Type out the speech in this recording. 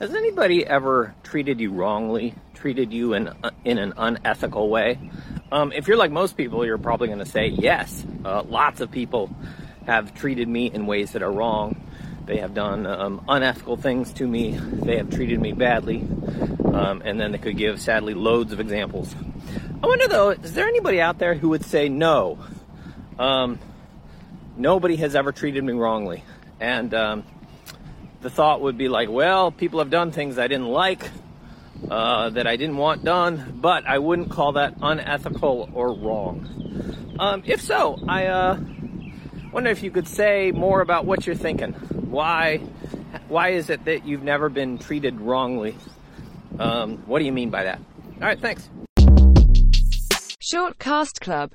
Has anybody ever treated you wrongly, treated you in in an unethical way? Um, if you're like most people, you're probably going to say yes. Uh, lots of people have treated me in ways that are wrong. They have done um, unethical things to me. They have treated me badly, um, and then they could give, sadly, loads of examples. I wonder though, is there anybody out there who would say no? Um, nobody has ever treated me wrongly, and um, the thought would be like, well, people have done things I didn't like, uh, that I didn't want done, but I wouldn't call that unethical or wrong. Um, if so, I uh, wonder if you could say more about what you're thinking. Why, why is it that you've never been treated wrongly? Um, what do you mean by that? All right, thanks. Short Cast Club